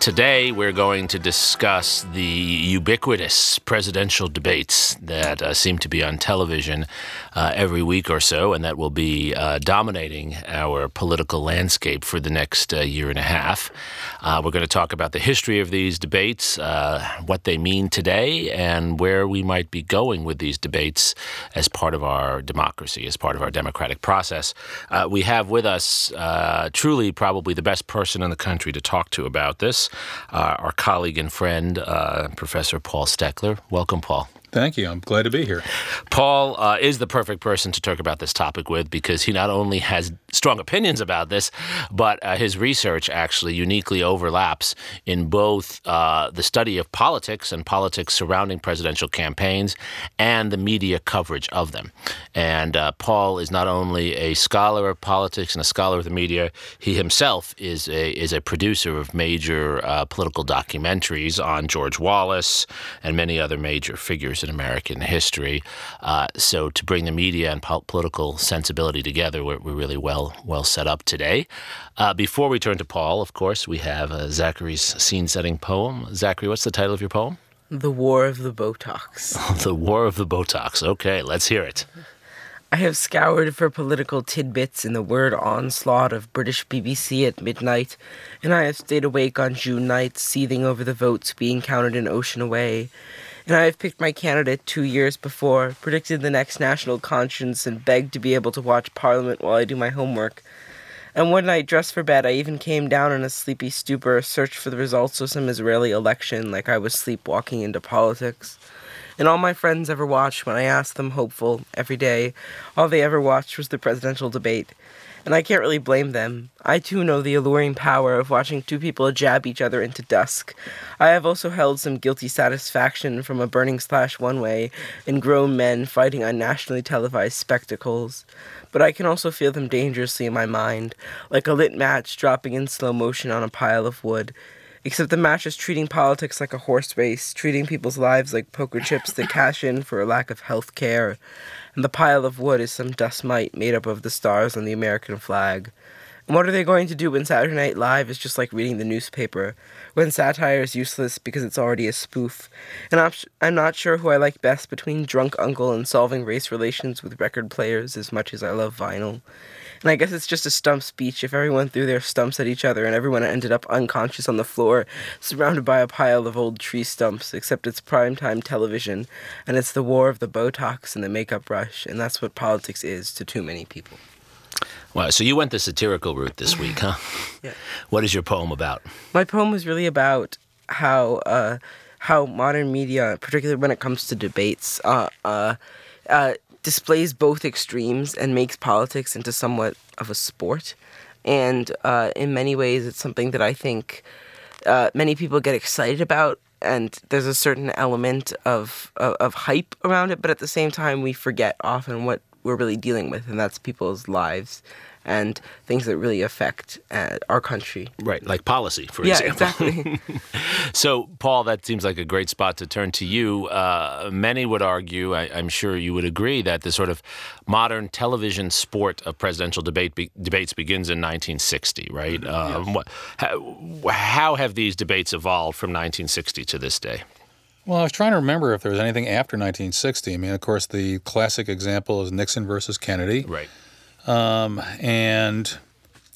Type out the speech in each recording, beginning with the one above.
Today, we're going to discuss the ubiquitous presidential debates that uh, seem to be on television uh, every week or so, and that will be uh, dominating our political landscape for the next uh, year and a half. Uh, we're going to talk about the history of these debates, uh, what they mean today, and where we might be going with these debates as part of our democracy, as part of our democratic process. we have with us truly probably the best person in the country to talk to about this uh, our colleague and friend, uh, Professor Paul Steckler. Welcome, Paul. Thank you. I'm glad to be here. Paul uh, is the perfect person to talk about this topic with because he not only has strong opinions about this, but uh, his research actually uniquely overlaps in both uh, the study of politics and politics surrounding presidential campaigns and the media coverage of them. And uh, Paul is not only a scholar of politics and a scholar of the media, he himself is a, is a producer of major uh, political documentaries on George Wallace and many other major figures in American history. Uh, so to bring the media and po- political sensibility together, we're, we're, really well well set up today. Uh, before we turn to Paul, of course, we have uh, Zachary's scene-setting poem. Zachary, what's the title of your poem? The War of the Botox. the War of the Botox. Okay, let's hear it. I have scoured for political tidbits in the word onslaught of British BBC at midnight, and I have stayed awake on June nights, seething over the votes being counted an ocean away and I have picked my candidate two years before, predicted the next national conscience, and begged to be able to watch Parliament while I do my homework. And one night, dressed for bed, I even came down in a sleepy stupor, searched for the results of some Israeli election, like I was sleepwalking into politics. And all my friends ever watched when I asked them, hopeful, every day, all they ever watched was the presidential debate and I can't really blame them. I too know the alluring power of watching two people jab each other into dusk. I have also held some guilty satisfaction from a burning slash one way in grown men fighting on nationally televised spectacles. But I can also feel them dangerously in my mind, like a lit match dropping in slow motion on a pile of wood. Except the match is treating politics like a horse race, treating people's lives like poker chips that cash in for a lack of health care and the pile of wood is some dust mite made up of the stars on the American flag. What are they going to do when Saturday Night Live is just like reading the newspaper? When satire is useless because it's already a spoof? And I'm, sh- I'm not sure who I like best between Drunk Uncle and solving race relations with record players as much as I love vinyl. And I guess it's just a stump speech if everyone threw their stumps at each other and everyone ended up unconscious on the floor, surrounded by a pile of old tree stumps, except it's primetime television, and it's the war of the Botox and the makeup rush, and that's what politics is to too many people. Wow, so you went the satirical route this week, huh? yeah. What is your poem about? My poem was really about how uh, how modern media, particularly when it comes to debates, uh, uh, uh displays both extremes and makes politics into somewhat of a sport. And uh, in many ways, it's something that I think uh, many people get excited about. And there's a certain element of, of, of hype around it, but at the same time, we forget often what we're really dealing with, and that's people's lives and things that really affect uh, our country. Right, like policy, for yeah, example. exactly. so, Paul, that seems like a great spot to turn to you. Uh, many would argue, I, am sure you would agree, that the sort of modern television sport of presidential debate be, debates begins in 1960, right? Um, yes. what, how, how have these debates evolved from 1960 to this day? Well, I was trying to remember if there was anything after 1960. I mean, of course, the classic example is Nixon versus Kennedy. Right. Um, and,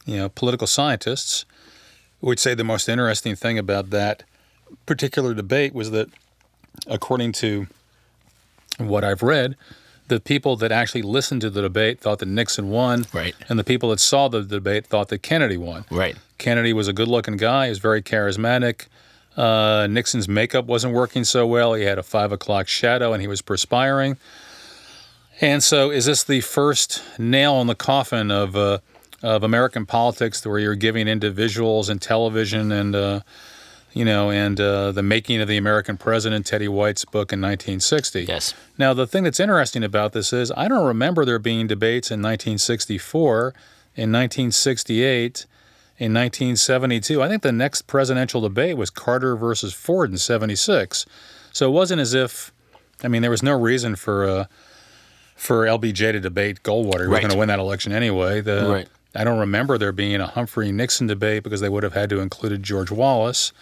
you know, political scientists would say the most interesting thing about that particular debate was that, according to what I've read, the people that actually listened to the debate thought that Nixon won, right. and the people that saw the debate thought that Kennedy won. Right. Kennedy was a good-looking guy. He was very charismatic. Uh, Nixon's makeup wasn't working so well. He had a five o'clock shadow, and he was perspiring. And so, is this the first nail in the coffin of uh, of American politics, where you're giving individuals and television and uh, you know and uh, the making of the American president, Teddy White's book in 1960? Yes. Now, the thing that's interesting about this is I don't remember there being debates in 1964 in 1968, in 1972. I think the next presidential debate was Carter versus Ford in 76. So it wasn't as if, I mean, there was no reason for uh, for LBJ to debate Goldwater. He was going to win that election anyway. The, Right. I don't remember there being a Humphrey Nixon debate because they would have had to included George Wallace.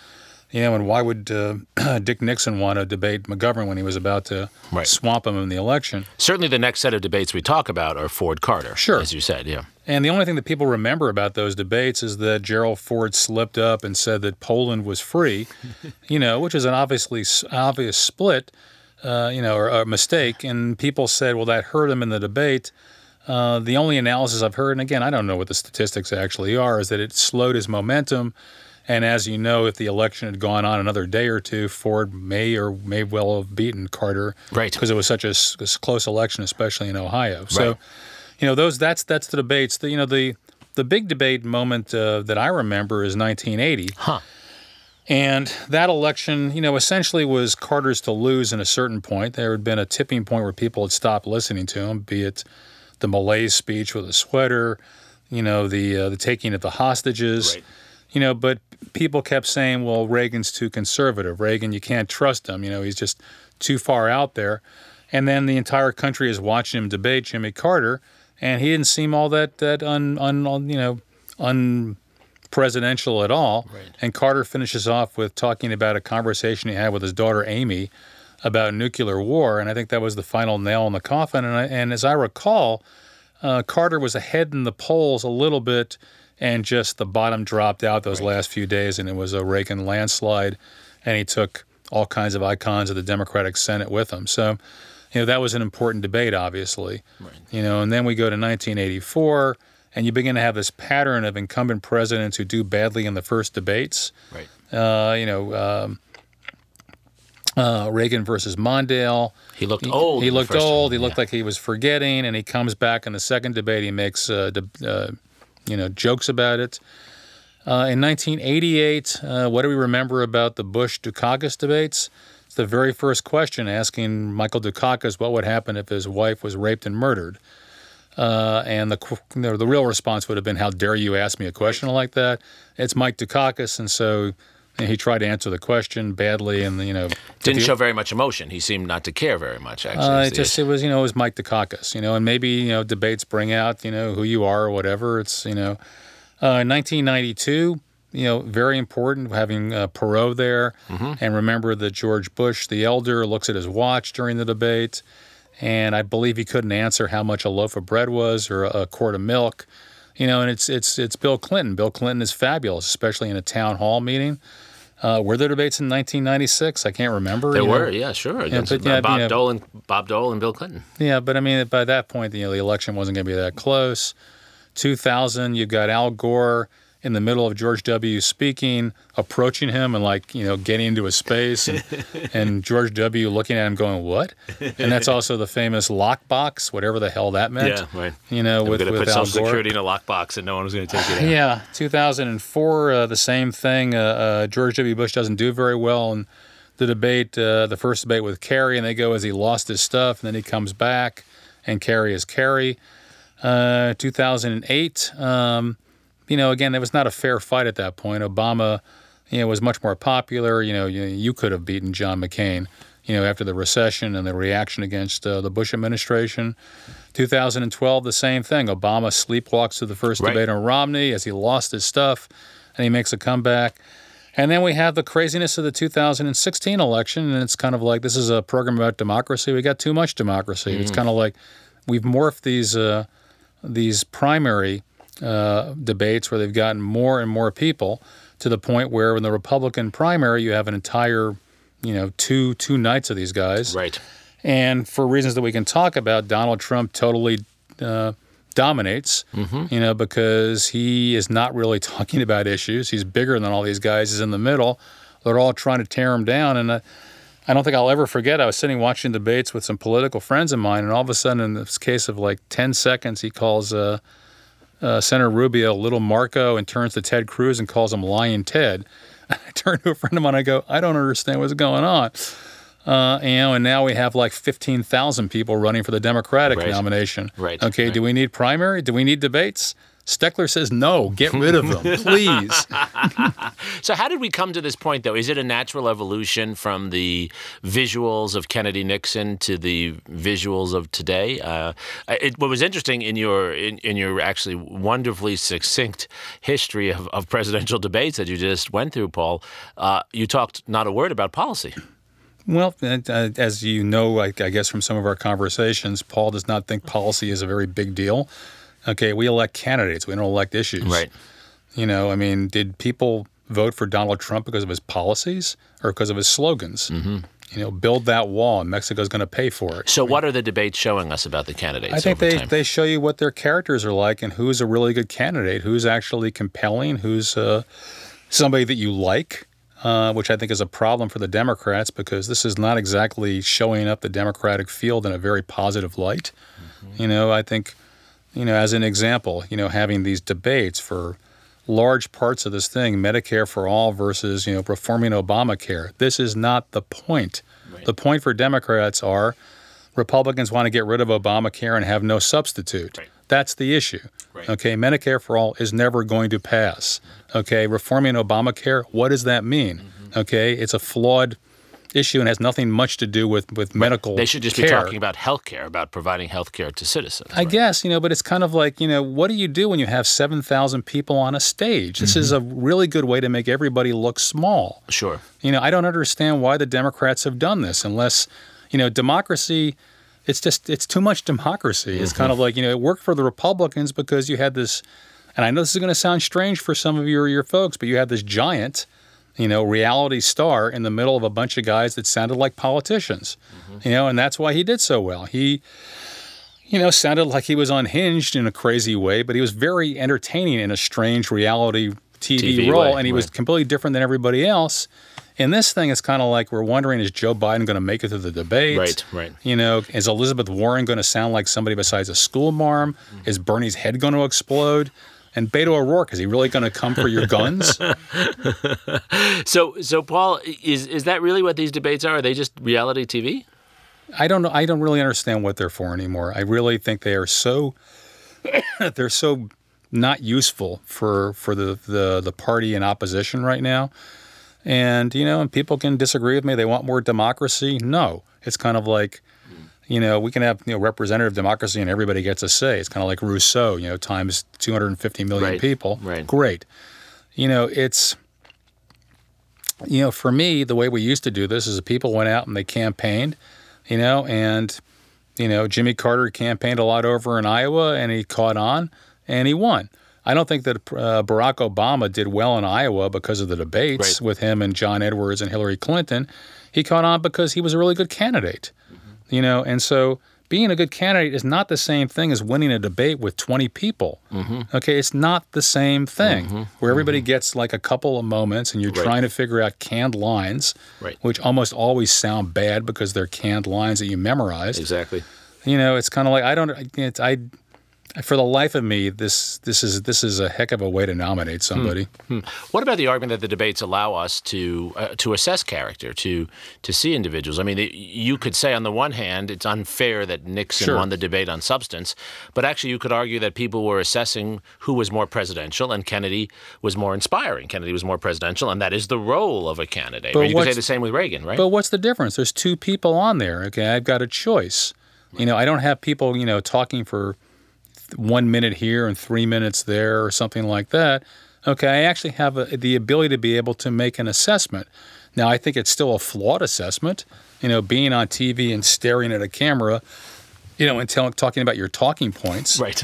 You know, and why would uh, Dick Nixon want to debate McGovern when he was about to Right. swamp him in the election? Certainly, the next set of debates we talk about are Ford Carter. Sure. as you said. Yeah. And the only thing that people remember about those debates is that Gerald Ford slipped up and said that Poland was free, you know, which is an obviously obvious split, uh, you know, or a mistake. And people said, well, that hurt him in the debate. Uh, the only analysis I've heard, and again, I don't know what the statistics actually are, is that it slowed his momentum. And as you know, if the election had gone on another day or two, Ford may or may well have beaten Carter, Right. Because it was such a close election, especially in Ohio. So, Right. you know, those that's that's the debates. The, you know, the the big debate moment uh, that I remember is 1980. Huh. And that election, you know, essentially was Carter's to lose in a certain point. There had been a tipping point where people had stopped listening to him, be it the malaise speech with a sweater, you know, the uh, the taking of the hostages, Right. You know. But people kept saying, "Well, Reagan's too conservative. Reagan, you can't trust him. You know, he's just too far out there." And then the entire country is watching him debate Jimmy Carter, and he didn't seem all that that un, un, un you know un presidential at all. Right. And Carter finishes off with talking about a conversation he had with his daughter Amy about nuclear war, and I think that was the final nail in the coffin. And, I, and as I recall, uh, Carter was ahead in the polls a little bit, and just the bottom dropped out those last few days, and it was a Reagan landslide, and he took all kinds of icons of the Democratic Senate with him. So, you know, that was an important debate, obviously. Right. You know, and then we go to 1984, and you begin to have this pattern of incumbent presidents who do badly in the first debates. Right. Uh, you know, um, uh, Reagan versus Mondale. He looked old. He the looked old. one, He looked yeah. like he was forgetting, and he comes back in the second debate. He makes, uh, de- uh, you know, jokes about it. Uh, in 1988, uh, what do we remember about the Bush Dukakis debates? It's the very first question asking Michael Dukakis what would happen if his wife was raped and murdered. Uh, and the, the real response would have been, "How dare you ask me a question like that?" It's Mike Dukakis, and so and he tried to answer the question badly, and you know Didn't you- show very much emotion. He seemed not to care very much. Actually, uh, it just issue. it was you know it was Mike Dukakis, you know, and maybe you know debates bring out you know who you are or whatever. It's you know, uh, 1992, you know, very important having uh, Perot there, and remember that George Bush the elder looks at his watch during the debate, and I believe he couldn't answer how much a loaf of bread was or a, a quart of milk, you know, and it's it's it's Bill Clinton. Bill Clinton is fabulous, especially in a town hall meeting. Uh, were there debates in 1996? I can't remember. There you know. were, yeah, sure. Against but, yeah, Bob you know- Dole and Bob Dole and Bill Clinton. Yeah, but I mean, by that point, you know, the election wasn't going to be that close. 2000, you've got Al Gore in the middle of George W. speaking, approaching him and like, you know, getting into his space, and, and George W. looking at him, going, "What?" And that's also the famous lockbox, whatever the hell that meant. Yeah, right. You know, We're with, with put Al Social Gore. Security in a lockbox and no one was going to take it out. Yeah, 2004, uh, the same thing. Uh, uh, George W. Bush doesn't do very well in the debate, uh, the first debate with Kerry, and they go as he lost his stuff, and then he comes back, and Kerry is Kerry. Uh, 2008, um, you know, again, it was not a fair fight at that point. Obama, you know, was much more popular. You know, you, you could have beaten John McCain, you know, after the recession and the reaction against uh, the Bush administration. 2012, the same thing. Obama sleepwalks to the first Right. debate on Romney as he lost his stuff, and he makes a comeback. And then we have the craziness of the 2016 election, and it's kind of like this is a program about democracy. We got too much democracy. It's kind of like we've morphed these uh, these primary uh, debates where they've gotten more and more people to the point where in the Republican primary you have an entire you know two two nights of these guys. Right. And for reasons that we can talk about, Donald Trump totally uh, dominates, you know, because he is not really talking about issues. He's bigger than all these guys. He's in the middle. They're all trying to tear him down. And uh, I don't think I'll ever forget. I was sitting watching debates with some political friends of mine, and all of a sudden, in this case of like 10 seconds, he calls uh, uh, Senator Rubio Little Marco and turns to Ted Cruz and calls him Lyin' Ted. I turn to a friend of mine. I go, I don't understand what's going on. Uh, you know, and now we have like 15,000 people running for the Democratic Right. nomination. Right, Okay. right. Do we need primary? Do we need debates? Steckler says, no, get rid of them, please. So, how did we come to this point, though? Is it a natural evolution from the visuals of Kennedy Nixon to the visuals of today? Uh, it, what was interesting in your in, in your actually wonderfully succinct history of, of presidential debates that you just went through, Paul, uh, you talked not a word about policy. Well, uh, as you know, I, I guess from some of our conversations, Paul does not think policy is a very big deal. Okay, we elect candidates, we don't elect issues. Right. You know, I mean, did people vote for Donald Trump because of his policies or because of his slogans? Mm-hmm. You know, build that wall, and Mexico's going to pay for it. So, what are the debates showing us about the candidates? I think they, time? they show you what their characters are like and who's a really good candidate, who's actually compelling, who's uh, somebody that you like, uh, which I think is a problem for the Democrats because this is not exactly showing up the Democratic field in a very positive light. You know, I think, you know, as an example, you know, having these debates for large parts of this thing, Medicare for all versus, you know, reforming Obamacare. This is not the point. The point for Democrats are Republicans want to get rid of Obamacare and have no substitute. Right. That's the issue. Right. Okay, Medicare for all is never going to pass. Okay, reforming Obamacare, what does that mean? Mm-hmm. Okay, it's a flawed issue and has nothing much to do with with medical. They should just care. be talking about health care, about providing health care to citizens. I guess, you know, but it's kind of like, you know, what do you do when you have 7,000 people on a stage? This is a Mm-hmm. really good way to make everybody look small. Sure. You know, I don't understand why the Democrats have done this unless, you know, democracy it's just it's too much democracy. It's kind of like, you know, it worked for the Republicans because you had this and I know this is going to sound strange for some of your your folks, but you had this giant, you know, reality star in the middle of a bunch of guys that sounded like politicians. You know, and that's why he did so well. He you know, sounded like he was unhinged in a crazy way, but he was very entertaining in a strange reality TV, TV role, way, and he was completely different than everybody else. In this thing, it's kind of like we're wondering: Is Joe Biden going to make it through the debate? Right, right. You know, is Elizabeth Warren going to sound like somebody besides a school marm? Mm-hmm. Is Bernie's head going to explode? And Beto O'Rourke is he really going to come for your guns? So, so Paul, is is that really what these debates are? Are they just reality TV? I don't know. I don't really understand what they're for anymore. I really think they are so they're so not useful for for the, the the party in opposition right now. And you know, and people can disagree with me. They want more democracy. No, it's kind of like you know we can have you know representative democracy and everybody gets a say. It's kind of like Rousseau. You know, times 250 million Right, people. right. Great. You know, it's you know, for me, the way we used to do this is people went out and they campaigned, you know, and you know, Jimmy Carter campaigned a lot over in Iowa and he caught on and he won. I don't think that uh, Barack Obama did well in Iowa because of the debates Right. with him and John Edwards and Hillary Clinton. He caught on because he was a really good candidate, you know, and so being a good candidate is not the same thing as winning a debate with 20 people. Mm-hmm. Okay, it's not the same thing mm-hmm. where everybody mm-hmm. gets like a couple of moments and you're Right. trying to figure out canned lines, Right. which almost always sound bad because they're canned lines that you memorized. Exactly. You know, it's kind of like I don't. It's, I, for the life of me, this this is this is a heck of a way to nominate somebody. What about the argument that the debates allow us to uh, to assess character, to to see individuals? I mean, it, you could say on the one hand it's unfair that Nixon Sure. won the debate on substance, but actually you could argue that people were assessing who was more presidential, and Kennedy was more inspiring. Kennedy was more presidential, and that is the role of a candidate. But Right? You could say the same with Reagan, right? But what's the difference? There's two people on there. Okay, I've got a choice. You know, I don't have people you know talking for one minute here and three minutes there or something like that. Okay, I actually have a, the ability to be able to make an assessment. Now, I think it's still a flawed assessment. You know, being on TV and staring at a camera, you know, and tell, talking about your talking points. right.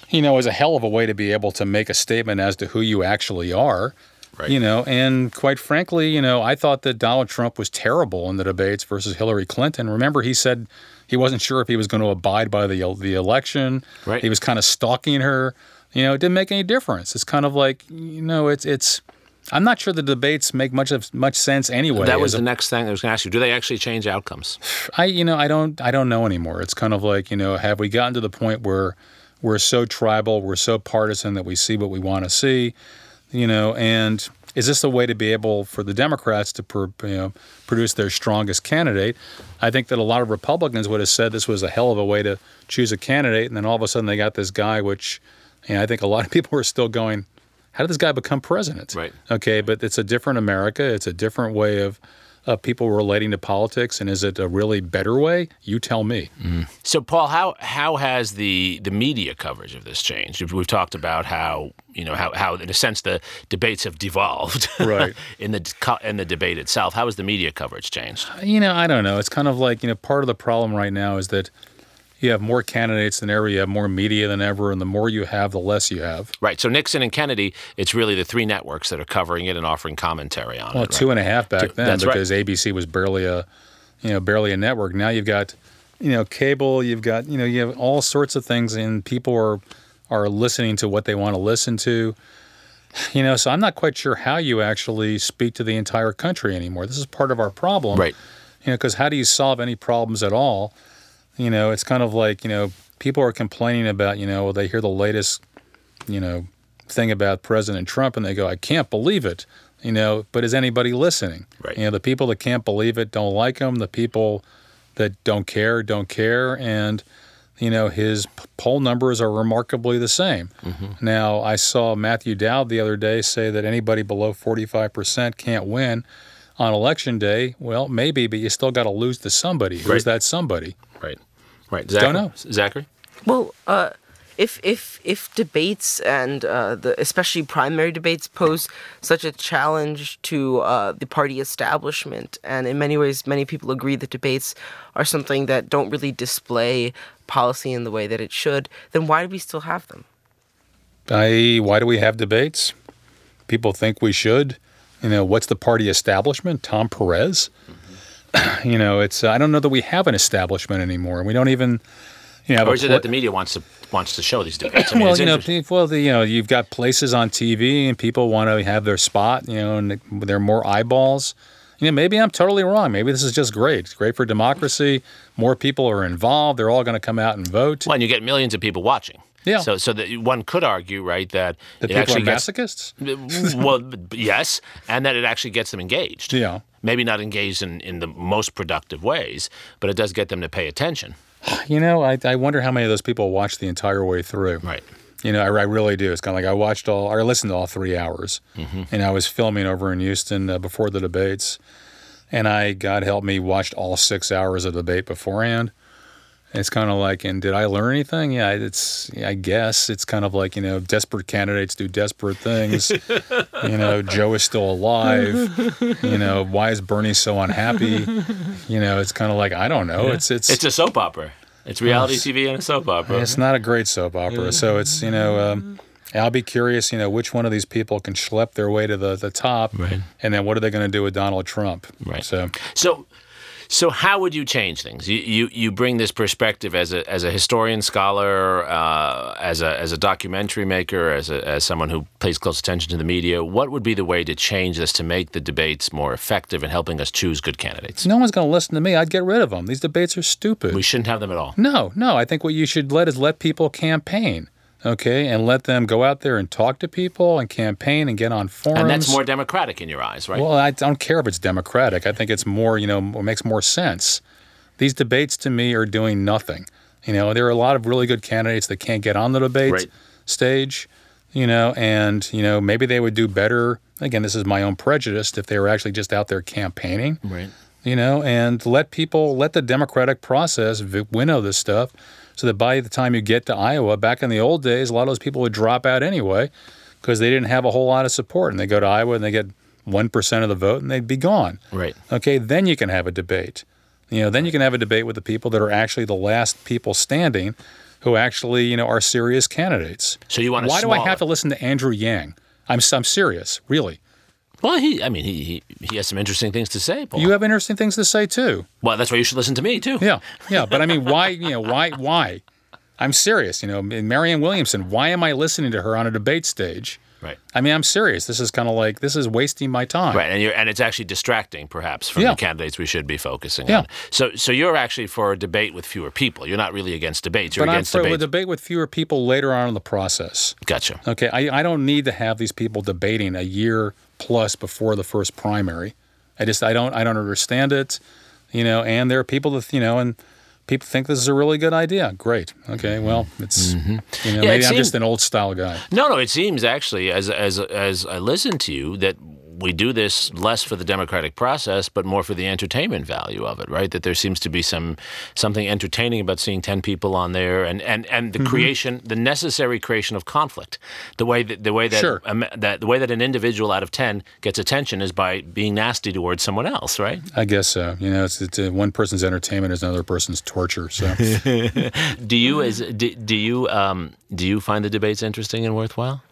you know, is a hell of a way to be able to make a statement as to who you actually are. Right. You know, and quite frankly, you know, I thought that Donald Trump was terrible in the debates versus Hillary Clinton. Remember, he said he wasn't sure if he was going to abide by the the election. Right. He was kind of stalking her. You know, it didn't make any difference. It's kind of like, you know, it's it's. I'm not sure the debates make much of much sense anyway. that was as the a- next thing I was going to ask you. Do they actually change outcomes? I you know I don't I don't know anymore. It's kind of like you know have we gotten to the point where we're so tribal, we're so partisan that we see what we want to see, you know, and is this a way to be able for the Democrats to pr- you know produce their strongest candidate? I think that a lot of Republicans would have said this was a hell of a way to choose a candidate, and then all of a sudden they got this guy which And I think a lot of people are still going, how did this guy become president? Right. Okay, but it's a different America. It's a different way of, of people relating to politics. And is it a really better way? You tell me. So, Paul, how how has the the media coverage of this changed? We've, we've talked about how you know how, how in a sense the debates have devolved, Right. in the in the debate itself. How has the media coverage changed? Uh, you know, I don't know. It's kind of like, you know, part of the problem right now is that you have more candidates than ever, you have more media than ever, and the more you have, the less you have. Right. So Nixon and Kennedy, it's really the three networks that are covering it and offering commentary on Well, it. two right? and a half back Two- then that's right. because ABC was barely a, you know, barely a network. Now you've got, you know, cable. You've got, you know, you have all sorts of things, and people are are listening to what they want to listen to. You know, so I'm not quite sure how you actually speak to the entire country anymore. This is part of our problem, Right. You know, because how do you solve any problems at all? You know, it's kind of like you know, people are complaining about, you know, they hear the latest, you know, thing about President Trump, and they go, "I can't believe it." You know, but is anybody listening? Right. You know, the people that can't believe it don't like him. The people that don't care don't care, and you know his p- poll numbers are remarkably the same. Mm-hmm. Now, I saw Matthew Dowd the other day say that anybody below 45% can't win on election day. Well, maybe, but you still got to lose to somebody. Who's that somebody? Right. Right. Don't Zachary? know. Zachary? Well, uh, if if if debates and uh, the especially primary debates pose such a challenge to uh, the party establishment, and in many ways, many people agree that debates are something that don't really display policy in the way that it should, then why do we still have them? I, why do we have debates? People think we should. You know, what's the party establishment? Tom Perez? you know, it's I don't know that we have an establishment anymore. We don't even you know, Or is it that the media wants to wants to show these debates? I mean, well, you know, well, the, you know, you've got places on TV and people want to have their spot, you know, and there are more eyeballs. You know, maybe I'm totally wrong. Maybe this is just great. It's great for democracy. More people are involved. They're all going to come out and vote. Well, and you get millions of people watching. Yeah. So, so that one could argue, right, that The it people are actually gets masochists. well, yes, and that it actually gets them engaged. Yeah. Maybe not engaged in, in the most productive ways, but it does get them to pay attention. You know, I, I wonder how many of those people watch the entire way through. Right. You know, I, I really do. It's kind of like I watched all, or I listened to all three hours, and I was filming over in Houston uh, before the debates, and I, God help me, watched all six hours of the debate beforehand. It's kind of like, and did I learn anything? Yeah, it's, I guess it's kind of like you know, desperate candidates do desperate things. you know, Joe is still alive. You know, why is Bernie so unhappy? You know, it's kind of like I don't know. It's it's It's a soap opera. It's reality TV and a soap opera. it's not a great soap opera. So it's, you know, um, I'll be curious, you know, which one of these people can schlep their way to the, the top. Right. And then what are they going to do with Donald Trump? Right. So, So, so how would you change things? You you, you bring this perspective as a as a historian, scholar, uh, as a as a documentary maker, as a, as someone who pays close attention to the media. What would be the way to change this to make the debates more effective in helping us choose good candidates? no one's going to listen to me. I'd get rid of them. These debates are stupid. We shouldn't have them at all. no, no. I think what you should let is let people campaign. Okay. And let them go out there and talk to people and campaign and get on forums. And that's more democratic in your eyes, right? Well, I don't care if it's democratic. I think it's more, you know, it makes more sense. These debates to me are doing nothing. You know, there are a lot of really good candidates that can't get on the debate Right. stage, you know, and, you know, maybe they would do better. Again, this is my own prejudice if they were actually just out there campaigning, right. you know, and let people, let the democratic process winnow this stuff so that by the time you get to Iowa, back in the old days, a lot of those people would drop out anyway because they didn't have a whole lot of support. And they go to Iowa and they get 1% of the vote and they'd be gone. Right. Okay, then you can have a debate. You know, then you can have a debate with the people that are actually the last people standing who actually, you know, are serious candidates. So you want a Why do I have to listen to Andrew Yang? I'm, I'm serious, really. Well, he. I mean, he, he he has some interesting things to say, Paul. You have interesting things to say too. well, that's why you should listen to me too. Yeah, yeah. But I mean, why, you know, why, why? I'm serious. You know, Marianne Williamson, why am I listening to her on a debate stage? Right. I mean, I'm serious. This is kind of like, this is wasting my time. Right, and you're, and it's actually distracting, perhaps, from Yeah. the candidates we should be focusing Yeah. on. So, so you're actually for a debate with fewer people. You're not really against debates. You're But I'm against for a debate with fewer people later on in the process. gotcha. Okay, I, I don't need to have these people debating a year plus before the first primary. I just I don't I don't understand it, you know. And there are people that you know, and people think this is a really good idea. Great. Okay. Well, it's Mm-hmm. you know Yeah, maybe I'm just an old style guy. No, no. It seems actually, as as as I listen to you, that we do this less for the democratic process, but more for the entertainment value of it, right? That there seems to be some something entertaining about seeing ten people on there, and and and the Mm-hmm. creation, the necessary creation of conflict. The way that the way that Sure. um, that the way that an individual out of ten gets attention is by being nasty towards someone else, right? I guess so. You know, it's, it's uh, one person's entertainment is another person's torture. So Do you as do, do you um, do you find the debates interesting and worthwhile?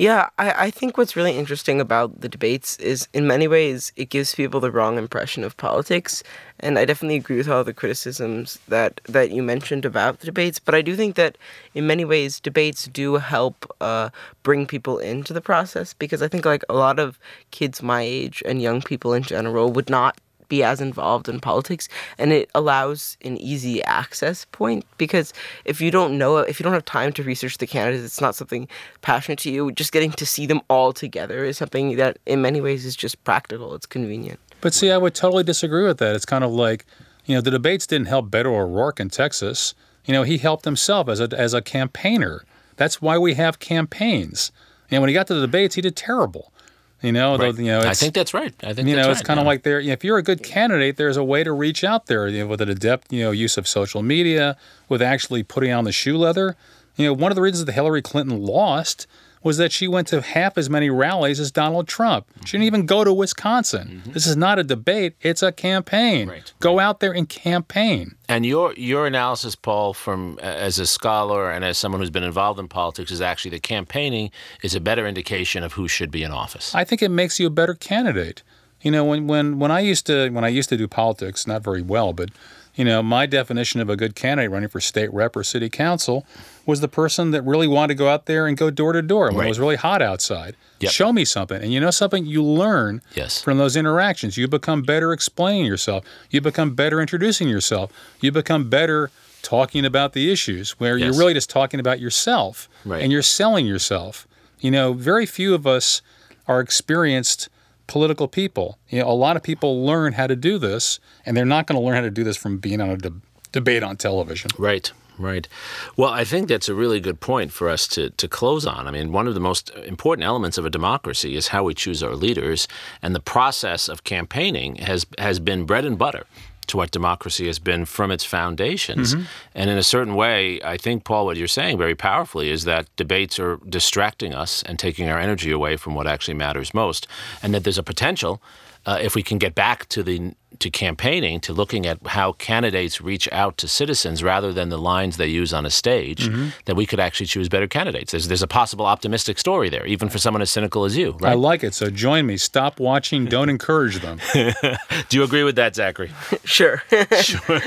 Yeah, I, I think what's really interesting about the debates is in many ways it gives people the wrong impression of politics. And I definitely agree with all the criticisms that, that you mentioned about the debates. But I do think that in many ways debates do help uh, bring people into the process because I think like a lot of kids my age and young people in general would not be as involved in politics and it allows an easy access point because if you don't know if you don't have time to research the candidates it's not something passionate to you just getting to see them all together is something that in many ways is just practical it's convenient But see, I would totally disagree with that. It's kind of like, you know, the debates didn't help Beto O'Rourke in Texas. You know, he helped himself as a as a campaigner. That's why we have campaigns. And when he got to the debates, he did terrible. You know, though, you know, I think that's right. I think you know, it's right, kind of yeah. like there. You know, if you're a good candidate, there's a way to reach out there you know, with an adept, you know, use of social media, with actually putting on the shoe leather. You know, one of the reasons that Hillary Clinton lost was that she went to half as many rallies as Donald Trump. She didn't even go to Wisconsin. This is not a debate; it's a campaign. Mm-hmm. Right. Go out there and campaign. And your your analysis, Paul, from as a scholar and as someone who's been involved in politics, is actually that campaigning is a better indication of who should be in office. I think it makes you a better candidate. You know, when when when I used to when I used to do politics, not very well, but you know, my definition of a good candidate running for state rep or city council was the person that really wanted to go out there and go door to door when Right. it was really hot outside. Yep. Show me something. And you know something you learn Yes. from those interactions. You become better explaining yourself. You become better introducing yourself. You become better talking about the issues where Yes. you're really just talking about yourself Right. and you're selling yourself. You know, very few of us are experienced political people. You know, a lot of people learn how to do this, and they're not going to learn how to do this from being on a de- debate on television. Right, right. Well, I think that's a really good point for us to, to close on. I mean, one of the most important elements of a democracy is how we choose our leaders, and the process of campaigning has has been bread and butter to what democracy has been from its foundations. Mm-hmm. And in a certain way, I think, Paul, what you're saying very powerfully is that debates are distracting us and taking our energy away from what actually matters most, and that there's a potential uh, if we can get back to the to campaigning, to looking at how candidates reach out to citizens rather than the lines they use on a stage, then we could actually choose better candidates. There's there's a possible optimistic story there, even for someone as cynical as you. I like it. So join me. Stop watching. Don't encourage them. Do you agree with that, Zachary? sure sure.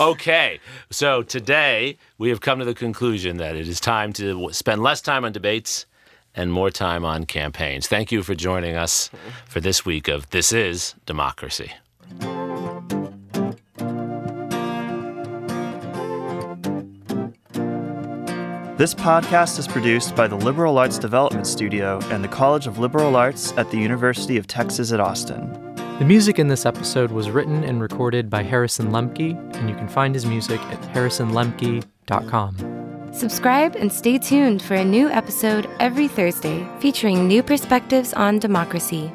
okay. So today we have come to the conclusion that it is time to spend less time on debates and more time on campaigns. Thank you for joining us for this week of This Is Democracy. This podcast is produced by the Liberal Arts Development Studio and the College of Liberal Arts at the University of Texas at Austin. The music in this episode was written and recorded by Harrison Lemke, and you can find his music at harrisonlemke.com. Subscribe and stay tuned for a new episode every Thursday featuring new perspectives on democracy.